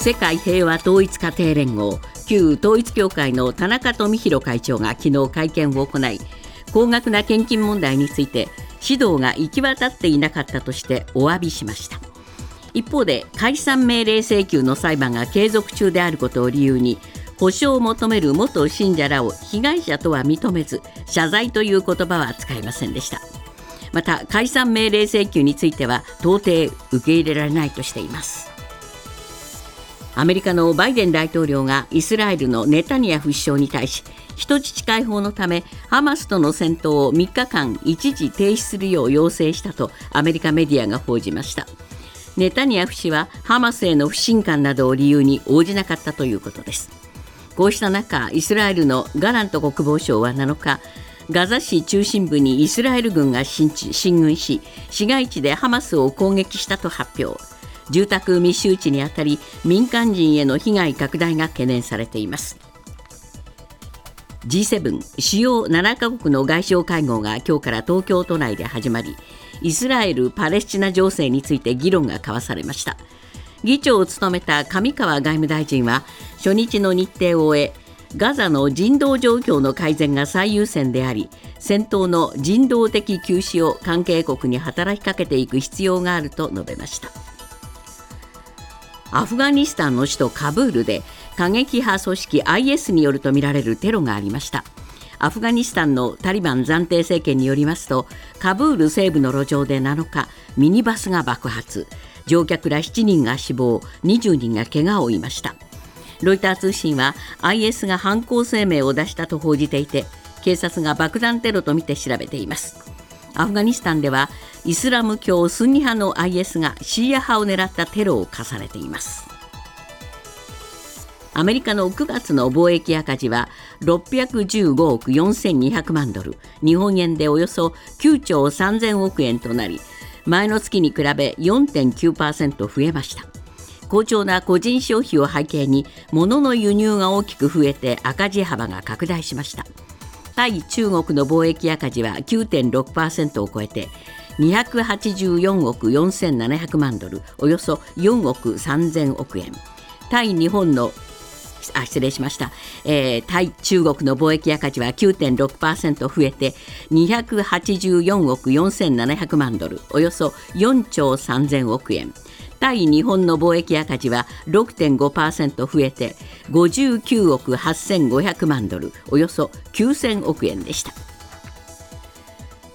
世界平和統一家庭連合旧統一教会の田中富弘会長が昨日会見を行い高額な献金問題について指導が行き渡っていなかったとしてお詫びしました。一方で解散命令請求の裁判が継続中であることを理由に保償を求める元信者らを被害者とは認めず謝罪という言葉は使いませんでした。また解散命令請求については到底受け入れられないとしています。アメリカのバイデン大統領がイスラエルのネタニヤフ首相に対し人質解放のためハマスとの戦闘を3日間一時停止するよう要請したとアメリカメディアが報じました。ネタニヤフ氏はハマスへの不信感などを理由に応じなかったということです。こうした中イスラエルのガラント国防相は7日ガザ市中心部にイスラエル軍が進軍し市街地でハマスを攻撃したと発表。住宅密集地にあたり民間人への被害拡大が懸念されています。G7 主要7カ国の外相会合が今日から東京都内で始まりイスラエル・パレスチナ情勢について議論が交わされました。議長を務めた上川外務大臣は初日の日程を終えガザの人道状況の改善が最優先であり戦闘の人道的休止を関係国に働きかけていく必要があると述べました。アフガニスタンの首都カブールで過激派組織 IS によるとみられるテロがありました。アフガニスタンのタリバン暫定政権によりますとカブール西部の路上で7日ミニバスが爆発。乗客ら7人が死亡20人が怪我を負いました。ロイター通信は IS が犯行声明を出したと報じていて警察が爆弾テロとみて調べています。アフガニスタンではイスラム教スンニ派の IS がシーア派を狙ったテロを重ねています。アメリカの9月の貿易赤字は615億4200万ドル。日本円でおよそ9兆3000億円となり前の月に比べ4.9%増えました。好調な個人消費を背景に物の輸入が大きく増えて赤字幅が拡大しました。対中国の貿易赤字は9.6%を超えて284億4700万ドルおよそ4億3000億円。対日本のあ失礼しました、えー、対中国の貿易赤字は9.6%増えて284億4700万ドルおよそ4兆3000億円。対日本の貿易赤字は6.5%増えて59億8500万ドルおよそ9000億円でした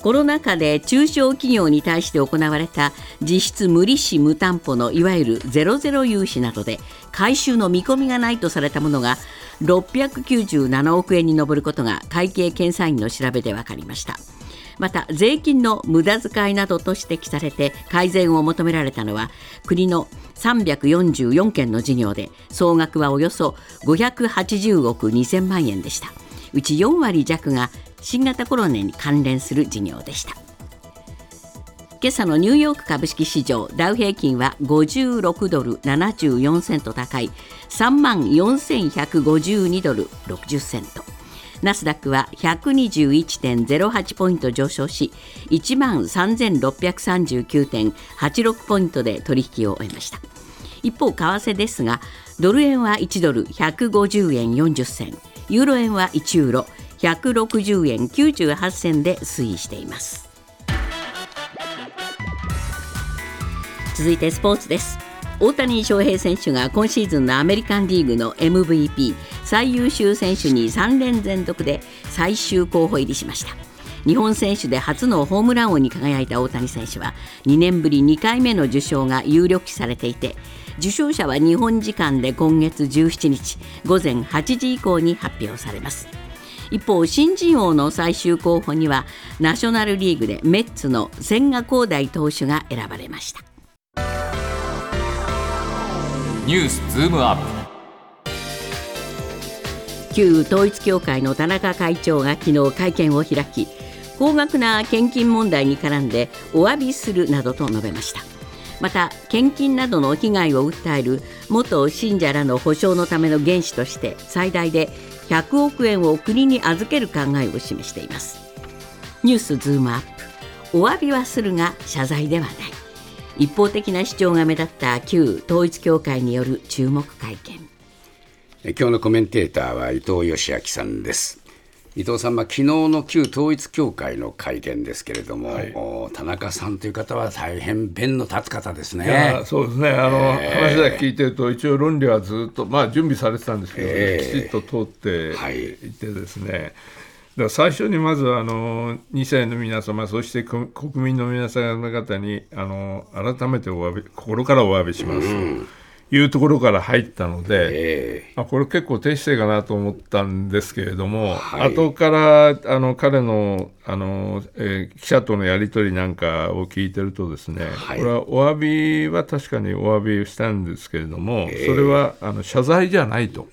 コロナ禍で中小企業に対して行われた実質無利子無担保のいわゆるゼロゼロ融資などで回収の見込みがないとされたものが697億円に上ることが会計検査院の調べで分かりました。また税金の無駄遣いなどと指摘されて改善を求められたのは国の344件の事業で総額はおよそ580億2000万円でした。うち4割弱が新型コロナに関連する事業でした。今朝のニューヨーク株式市場ダウ平均は56ドル74セント高い3万4152ドル60セント。ナスダックは121.08ポイント上昇し1万3639.86ポイントで取引を終えました。一方為替ですがドル円は1ドル150円40銭ユーロ円は1ユーロ160円98銭で推移しています。続いてスポーツです。大谷翔平選手が今シーズンのアメリカンリーグの MVP 最優秀選手に3連連続で最終候補入りしました。日本選手で初のホームラン王に輝いた大谷選手は2年ぶり2回目の受賞が有力視されていて受賞者は日本時間で今月17日午前8時以降に発表されます。一方新人王の最終候補にはナショナルリーグでメッツの千賀滉大投手が選ばれました。ニュースズームアップ。旧統一教会の田中会長が昨日会見を開き高額な献金問題に絡んでお詫びするなどと述べました。また献金などの被害を訴える元信者らの補償のための原資として最大で100億円を国に預ける考えを示しています。ニュースズームアップ。お詫びはするが謝罪ではない。一方的な主張が目立った旧統一教会による注目会見。今日のコメンテーターは伊藤義明さんです。伊藤さん、まあ、昨日の旧統一教会の会見ですけれども、はい、田中さんという方は大変弁の立つ方ですね。そうですね。あの、えー、話だけ聞いてると、一応論理はずっと、まあ、準備されてたんですけど、えー、きちっと通ってい。てですね、はいだ最初にまずあの2世の皆様そして国民の皆様方にあの改めてお詫び心からお詫びします。うんいうところから入ったので、えー、あこれ結構低姿勢かなと思ったんですけれども、はい、後からあの彼のあの、えー、記者とのやり取りなんかを聞いてるとですね、はい、これはお詫びは確かにお詫びしたんですけれども、えー、それはあの謝罪じゃないと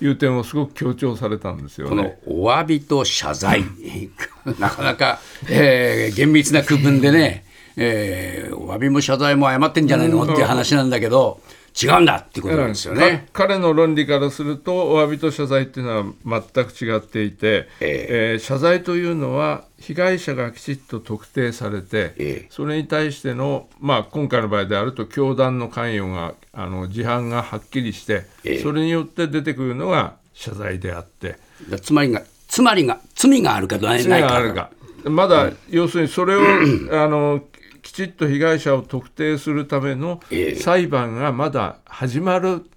いう点をすごく強調されたんですよね。このお詫びと謝罪 なかなか、えー、厳密な区分でね、えー、お詫びも謝罪も謝ってんじゃないのっていう話なんだけど。違うんだっていうことなんですよね、うん、彼の論理からするとお詫びと謝罪っていうのは全く違っていて、えー、えー、謝罪というのは被害者がきちっと特定されて、えー、それに対しての、まあ、今回の場合であると教団の関与があの事犯がはっきりして、えー、それによって出てくるのが謝罪であって。つまりがつまりが罪があるかないか。まだ、うん、要するにそれを あのきちっと被害者を特定するための裁判がまだ始まる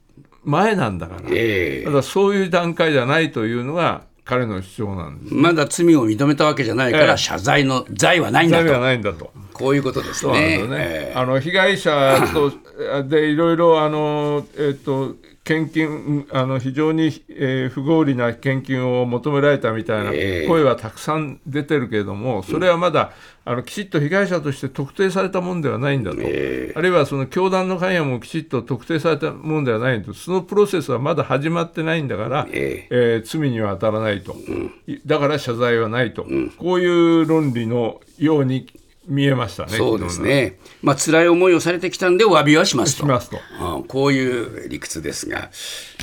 前なんだから、えー、ただそういう段階じゃないというのが彼の主張なんです、まだ罪を認めたわけじゃないから、謝罪の罪はないんだと。罪はないんだと。こういうことですね。ね。えー、あの被害者と でいろいろあのえっ、ー、と献金あの非常に、えー、不合理な献金を求められたみたいな声はたくさん出てるけれども、それはまだあのきちっと被害者として特定されたものではないんだと、あるいはその教団の関与もきちっと特定されたものではないんだと、そのプロセスはまだ始まってないんだから、えー、罪には当たらないと、だから謝罪はないと、こういう論理のように見えましたね。そうですね。まあ辛い思いをされてきたんでお詫びはしますと。しますと、うん、こういう理屈ですが、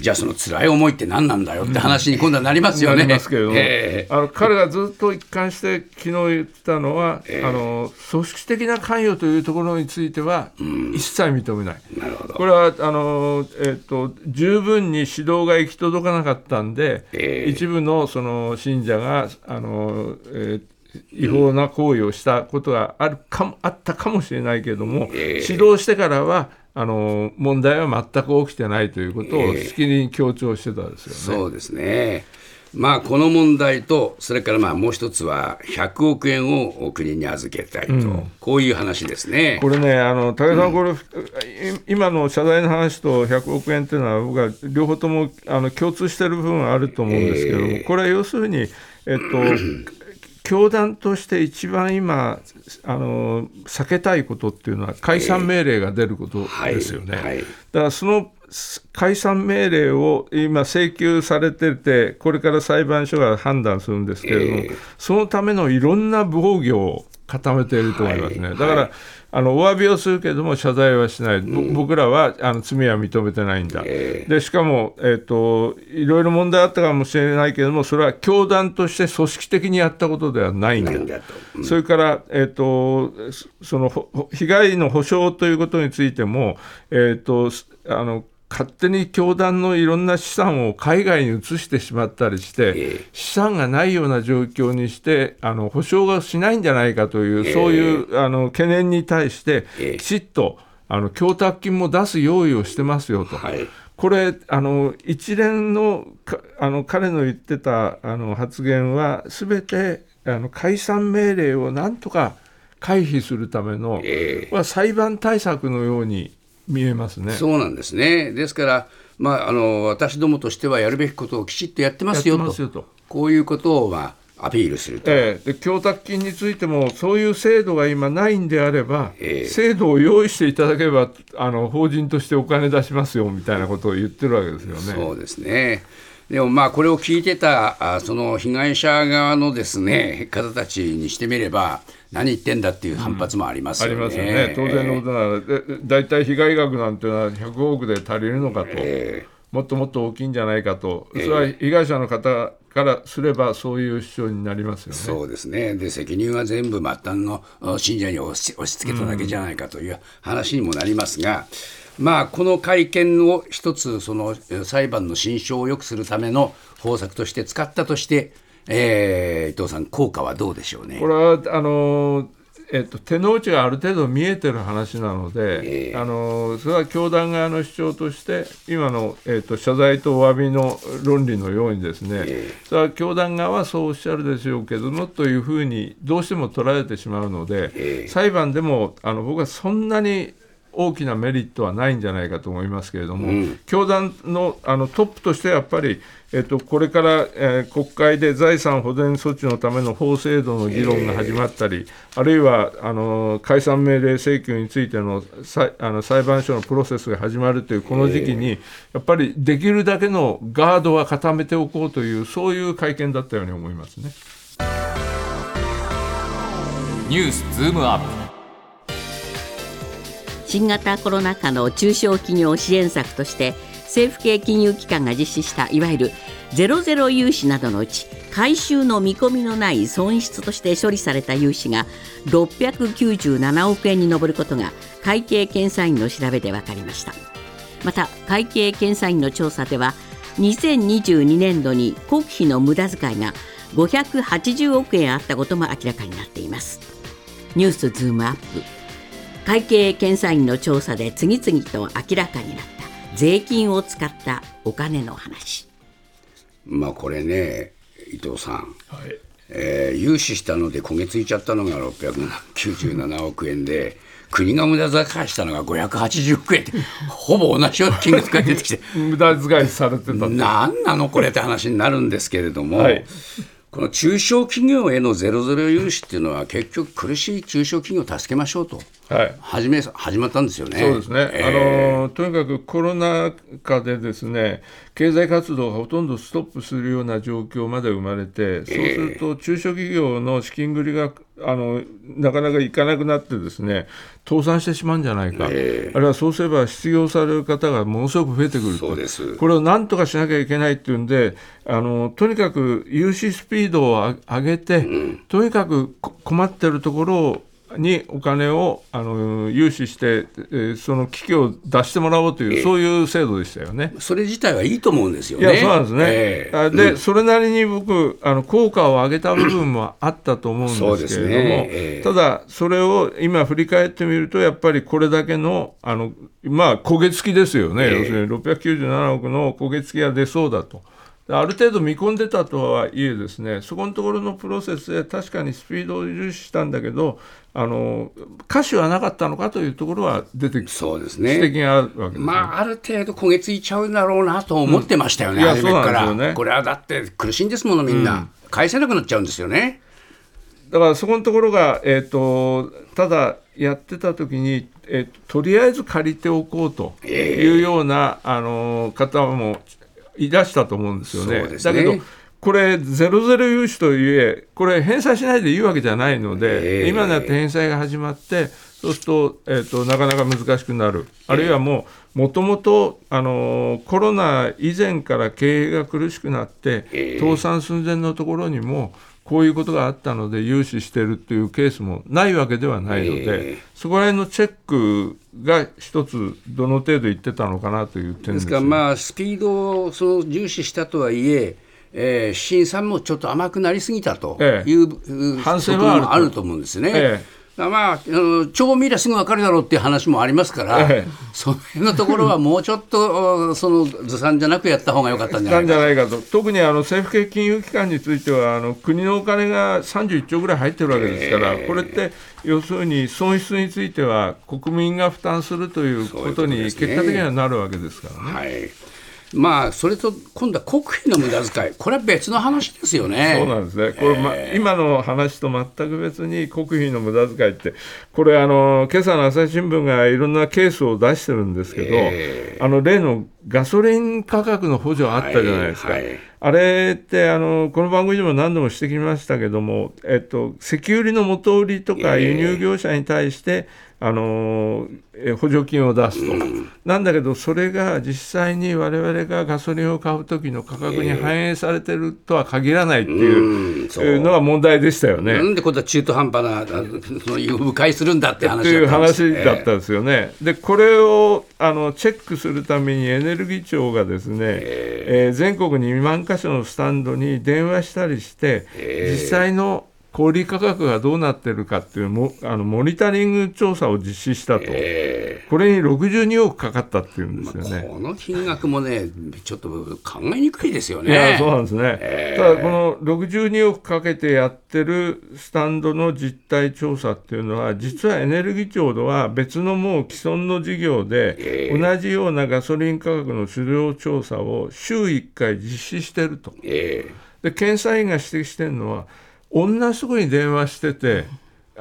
じゃあその辛い思いって何なんだよって話に今度はなりますよね。なりますけれども、えー、あの彼がずっと一貫して昨日言ったのは、えー、あの組織的な関与というところについては一切認めない。うん、なるほど。これはあのえっ、ー、と十分に指導が行き届かなかったんで、えー、一部のその信者があのえー違法な行為をしたことがあるかもあったかもしれないけれども、えー、指導してからはあの問題は全く起きてないということをしきりに強調してたんですよね。えー、そうですね。まあ、この問題と、それからまあもう一つは、100億円を国に預けたいと、うん、こういう話ですね。これね、あの武井さん、これ、うん、今の謝罪の話と100億円っていうのは、僕は両方ともあの共通している部分はあると思うんですけども、えー、これは要するに、えっと、教団として一番今あの避けたいことっていうのは解散命令が出ることですよね。はいはい、だからその解散命令を今請求されててこれから裁判所が判断するんですけれども、えー、そのためのいろんな防御を固めていると思いますね。はい、だから、あのお詫びをするけれども謝罪はしない、うん、僕らはあの罪は認めてないんだ、えー、でしかも、えーと、いろいろ問題あったかもしれないけれども、それは教団として組織的にやったことではないんだ、うん、それから、えーと、その被害の補償ということについても、えーとあの勝手に教団のいろんな資産を海外に移してしまったりして、資産がないような状況にして、あの保証がしないんじゃないかという、そういうあの懸念に対して、きちっとあの供託金も出す用意をしてますよと。はい。これあの一連のあの彼の言ってたあの発言はすべてあの解散命令をなんとか回避するための、えー、裁判対策のように見えますね。そうなんですね。ですから、まあ、あの私どもとしてはやるべきことをきちっとやってますよと、こういうことを、まあ、アピールすると、ええ、で供託金についても、そういう制度が今ないんであれば、ええ、制度を用意していただければあの、法人としてお金出しますよみたいなことを言ってるわけですよね。そうですねでもまあこれを聞いてたあその被害者側のですね方たちにしてみれば何言ってんだっていう反発もありますよね。うん、ありますよね。当然のことなら、大体被害額なんていうのは100億で足りるのかと。えーもっともっと大きいんじゃないかと、それは被害者の方からすれば、そういう主張になりますよね。そうですねで責任は全部末端のあ信者に押し押し付けただけじゃないかという話にもなりますが、まあ、この会見を一つそのえ裁判の心証を良くするための方策として使ったとして、えー伊藤さん、効果はどうでしょうね。これはあのえっと、手の内がある程度見えてる話なので、ええ。あのそれは教団側の主張として、今の、えっと、謝罪とお詫びの論理のようにですね、えそれは教団側はそうおっしゃるでしょうけどもというふうにどうしても捉えてしまうので、ええ。裁判でもあの僕はそんなに大きなメリットはないんじゃないかと思いますけれども、うん。教団のあのトップとしてやっぱり、えっと、これから、えー国会で財産保全措置のための法制度の議論が始まったり、あるいはあの解散命令請求についての裁あの裁判所のプロセスが始まるというこの時期に、やっぱりできるだけのガードは固めておこうという、そういう会見だったように思いますね。ニュースズームアップ新型コロナ禍の中小企業支援策として政府系金融機関が実施したいわゆるゼロゼロ融資などのうち回収の見込みのない損失として処理された融資が697億円に上ることが会計検査院の調べで分かりました。また会計検査院の調査では2022年度に国費の無駄遣いが580億円あったことも明らかになっています。ニュースズームアップ。会計検査院の調査で次々と明らかになった。税金を使ったお金の話。まあこれね伊藤さん、はい。えー融資したので焦げついちゃったのが697億円で国が無駄遣いしたのが580億円ってほぼ同じような金額が出てきて。無駄遣いされてた何なのこれって話になるんですけれども、はいこの中小企業へのゼロゼロ融資っていうのは結局苦しい中小企業を助けましょうと。はい。始め始まったんですよね。そうですね、えー。あのとにかくコロナ禍でですね経済活動がほとんどストップするような状況まで生まれて、そうすると中小企業の資金繰りがあのなかなかいかなくなってですね倒産してしまうんじゃないか、えあるいはそうすれば失業される方がものすごく増えてくると。これをなんとかしなきゃいけないっていうんであのとにかく融資スピードを上げて、とにかくこ困ってるところをにお金をあの融資して、えーその危機を出してもらおうという、そういう制度でしたよね。それ自体はいいと思うんですよいね。やそうなんですね、えーあで、それなりに僕あの、効果を上げた部分もあったと思うんですけれども、ね。ええ。ただ、それを今、振り返ってみると、やっぱりこれだけの、あのまあ、焦げ付きですよね、ええ。要するに697億の焦げ付きが出そうだと。ある程度見込んでたとはいえですね、そこのところのプロセスで確かにスピードを重視したんだけど、あの歌詞はなかったのかというところは出てきそうです指摘ね。があるわけね。まあ、ある程度焦げついちゃうんだろうなと思ってましたよね、うん初めから、ねこれはだって苦しいんですもの、みんな、返せなくなっちゃうんですよね。だからそこのところが、えー、とただやってた時に、えーととりあえず借りておこうというような、あの方もいらしたと思うんですよね。ね。だけどこれ、ゼロゼロ融資といえ、これ、返済しないでいいわけじゃないので、ええ。今になって返済が始まって、そうすると,、えー、となかなか難しくなる、あるいはもう、もともとあのコロナ以前から経営が苦しくなって、ええ。倒産寸前のところにも、こういうことがあったので融資してるっていうケースもないわけではないので、ええ。そこら辺のチェックが一つ、どの程度いってたのかなという点ですから、まあ、スピードをその重視したとはいえ、えー、審査もちょっと甘くなりすぎたとええいう、う反省はあると。思うんですね。ええ。だからまあ、あの超見りゃすぐ分かるだろうっていう話もありますから、ええ。その辺のところはもうちょっとおそのずさんじゃなくやった方が良かったんじゃないか。ないかと、特にあの政府系金融機関については、あの国のお金が31兆ぐらい入ってるわけですから、これって要するに損失については国民が負担するということに結果的にはなるわけですからね。はいまあ、それと今度は国費の無駄遣い、これは別の話ですよね。そうなんですね、これ、ま今の話と全く別に国費の無駄遣いって、これ、あの今朝の朝日新聞がいろんなケースを出してるんですけど、え。あの例のガソリン価格の補助あったじゃないですか。はいはい。あれってあの、この番組でも何度も指摘しましたけども、えっと、石油売りの元売りとかええ。輸入業者に対して、あの補助金を出すと、なんだけど、それが実際に我々がガソリンを買う時の価格に反映されてるとは限らないっていうのが問題でしたよね。なんでこんな中途半端な、その迂回するんだって話だった話だったんですよね。で、これをあのチェックするためにエネルギー庁がですね、えー、全国に2万箇所のスタンドに電話したりして、実際の小売価格がどうなってるかっていうもあのモニタリング調査を実施したと、えー、これに62億かかったっていうんですよね、まあ、この金額もね、ちょっと考えにくいですよね。そうなんですね、えー、ただ、この62億かけてやってるスタンドの実態調査っていうのは、実はエネルギー庁では別のもう既存の事業で、同じようなガソリン価格の狩猟調査を週1回実施してると。で検査員が指摘してるのは同じとこに電話してて、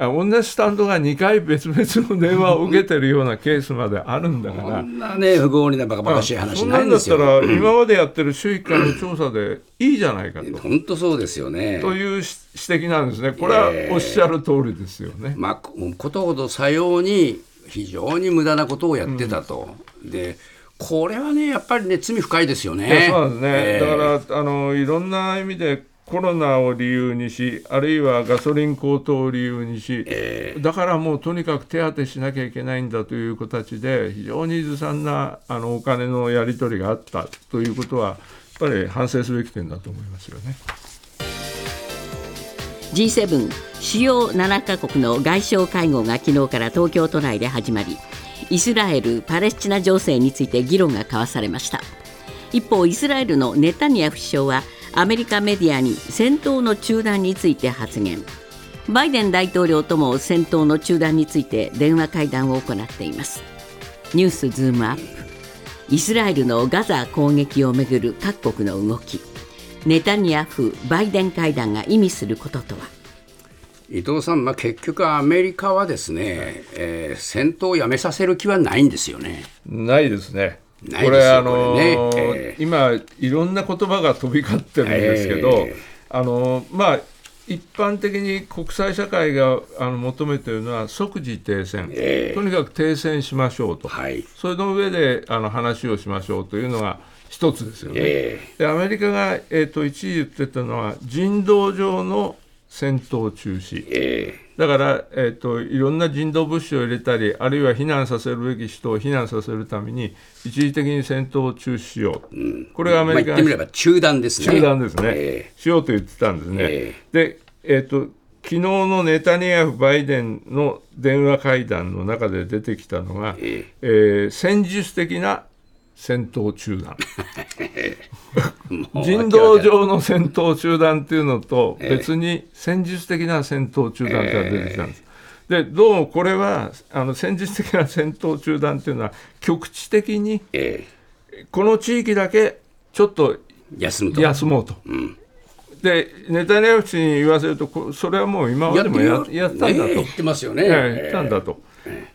あ同じスタンドが2回別々の電話を受けてるようなケースまであるんだから、こんなね、不合理なバカバカしい話ないんですよ。そんなんだったら、今までやってる週1回の調査でいいじゃないかと。本当そうですよね。という指摘なんですね。これはおっしゃる通りですよね。えー、まあ、ことほどさように非常に無駄なことをやってたと。うん、でこれはね、やっぱりね、罪深いですよね。そうですね、えー、だからあのいろんな意味でコロナを理由にし、あるいはガソリン高騰を理由にし、えー、だからもうとにかく手当てしなきゃいけないんだという形で、非常にずさんなあのお金のやり取りがあったということは、やっぱり反省すべき点だと思いますよね。G7 主要7カ国の外相会合が昨日から東京都内で始まりイスラエル・パレスチナ情勢について議論が交わされました一方イスラエルのネタニヤフ首相はアメリカメディアに戦闘の中断について発言。バイデン大統領とも戦闘の中断について電話会談を行っています。ニュースズームアップ。イスラエルのガザ攻撃をめぐる各国の動き。ネタニヤフ・バイデン会談が意味することとは？伊藤さん、まあ、結局、アメリカはですね、えー、戦闘をやめさせる気はないんですよね。ないですね。これあのーえー、今いろんな言葉が飛び交ってるんですけど、えー、あのー、まあ一般的に国際社会があの求めているのは即時停戦、えー、とにかく停戦しましょうと、はい、それの上であの話をしましょうというのが一つですよね。でアメリカが、えーと、一時言ってたのは人道上の戦闘中止、だから、えーと、いろんな人道物資を入れたり、あるいは避難させるべき人を避難させるために、一時的に戦闘を中止しよう、うん、これがアメリカ、まあ、言ってみれば中断ですね。中断ですね、えー、しようと言ってたんですね。えー、で、えーと、昨日のネタニヤフ、バイデンの電話会談の中で出てきたのが、えー、えー、戦術的な戦闘中断。人道上の戦闘中断っていうのと別に戦術的な戦闘中断っていうのが出てきたんです。でどうもこれはあの戦術的な戦闘中断っていうのは局地的に、この地域だけちょっと休むと。休もうと。うん。でネタニヤフ氏に言わせるとそれはもう今までもややったんだと、言ってますよね、言ったんだと、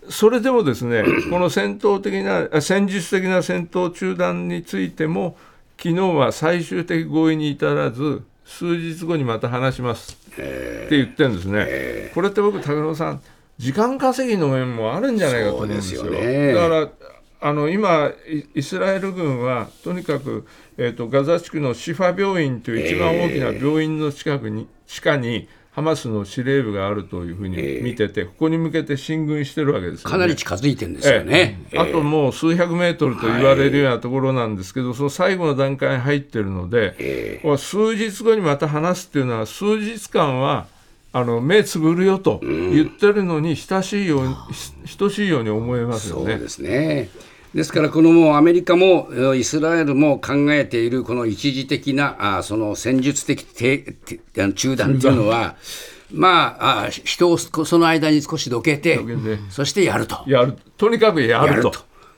それでもですね、この戦闘的な、戦術的な戦闘中断についても、昨日は最終的合意に至らず、数日後にまた話しますって言ってるんですね。これって僕、武野さん、時間稼ぎの面もあるんじゃないかと思うんですよ。すね、だからあの今、イスラエル軍はとにかく、えーと、ガザ地区のシファ病院という一番大きな病院の近くに、地下にハマスの司令部があるというふうに見てて、えー、ここに向けて進軍してるわけです、ね、かなり近づいてるんですよね、えー、あともう数百メートルと言われるようなところなんですけど、はい、その最後の段階に入ってるので、えー、数日後にまた話すっていうのは、数日間はあの目つぶるよと言ってるのに、親しいように、うん、等しいように思えますよね。そうですねですから、このもうアメリカもイスラエルも考えているこの一時的なあその戦術的中断というのは、まあ、あ人をその間に少しどけて、そしてやると。やる。とにかくやると。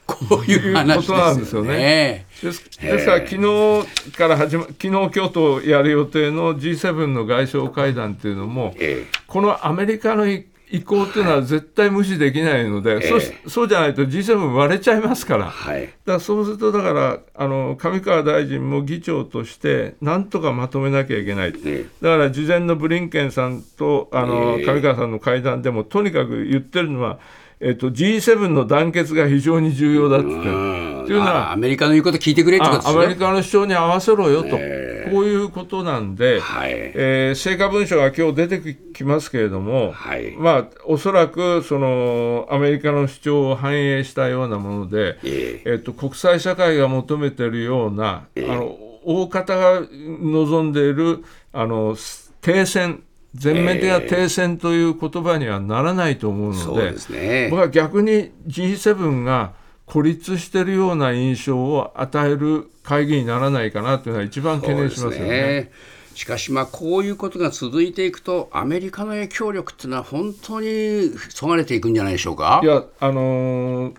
こういう話ですよね。ですですから、昨日から始ま、昨日今日とやる予定の G7 の外相会談っていうのも、このアメリカの意向っていうのは絶対無視できないので、はい、そそうじゃないと G7 割れちゃいますから、はい、だからそうすると、だからあの上川大臣も議長として、なんとかまとめなきゃいけない、ね、だから事前のブリンケンさんとあの上川さんの会談でも、とにかく言ってるのは、えっと、G7 の団結が非常に重要だって。言っていうのはアメリカの言うこと聞いてくれってことですね。アメリカの主張に合わせろよと、こういうことなんで、はい、えー、成果文書が今日出てきますけれども、はい、まあ、おそらくそのアメリカの主張を反映したようなもので、えー、えっと、国際社会が求めているような、えー、あの大方が望んでいるあの停戦、全面的な停戦という言葉にはならないと思うので、えーね、僕は逆に G7 が孤立しているような印象を与える会議にならないかなというのは一番懸念しますよね。しかし、まあ、こういうことが続いていくと、アメリカの影響力っていうのは、本当にそがれていくんじゃないでしょうか？いや、あのー、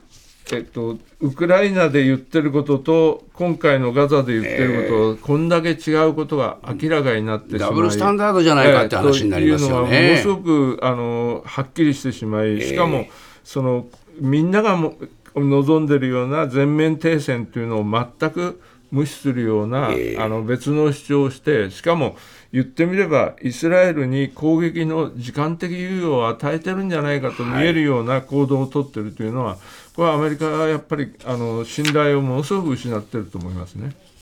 えっと、ウクライナで言ってることと、今回のガザで言ってること、こんだけ違うことが明らかになってしまい、ダブルスタンダードじゃないかって話になりますよね。えー、いうのはものすごくあのはっきりしてしまい、しかも、そのみんながも望んでるような全面停戦というのを全く無視するような、えー、あの別の主張をして、しかも言ってみれば、イスラエルに攻撃の時間的猶予を与えてるんじゃないかと見えるような行動を取ってるというのは、これはアメリカはやっぱりあの信頼をものすごく失ってると思いますね。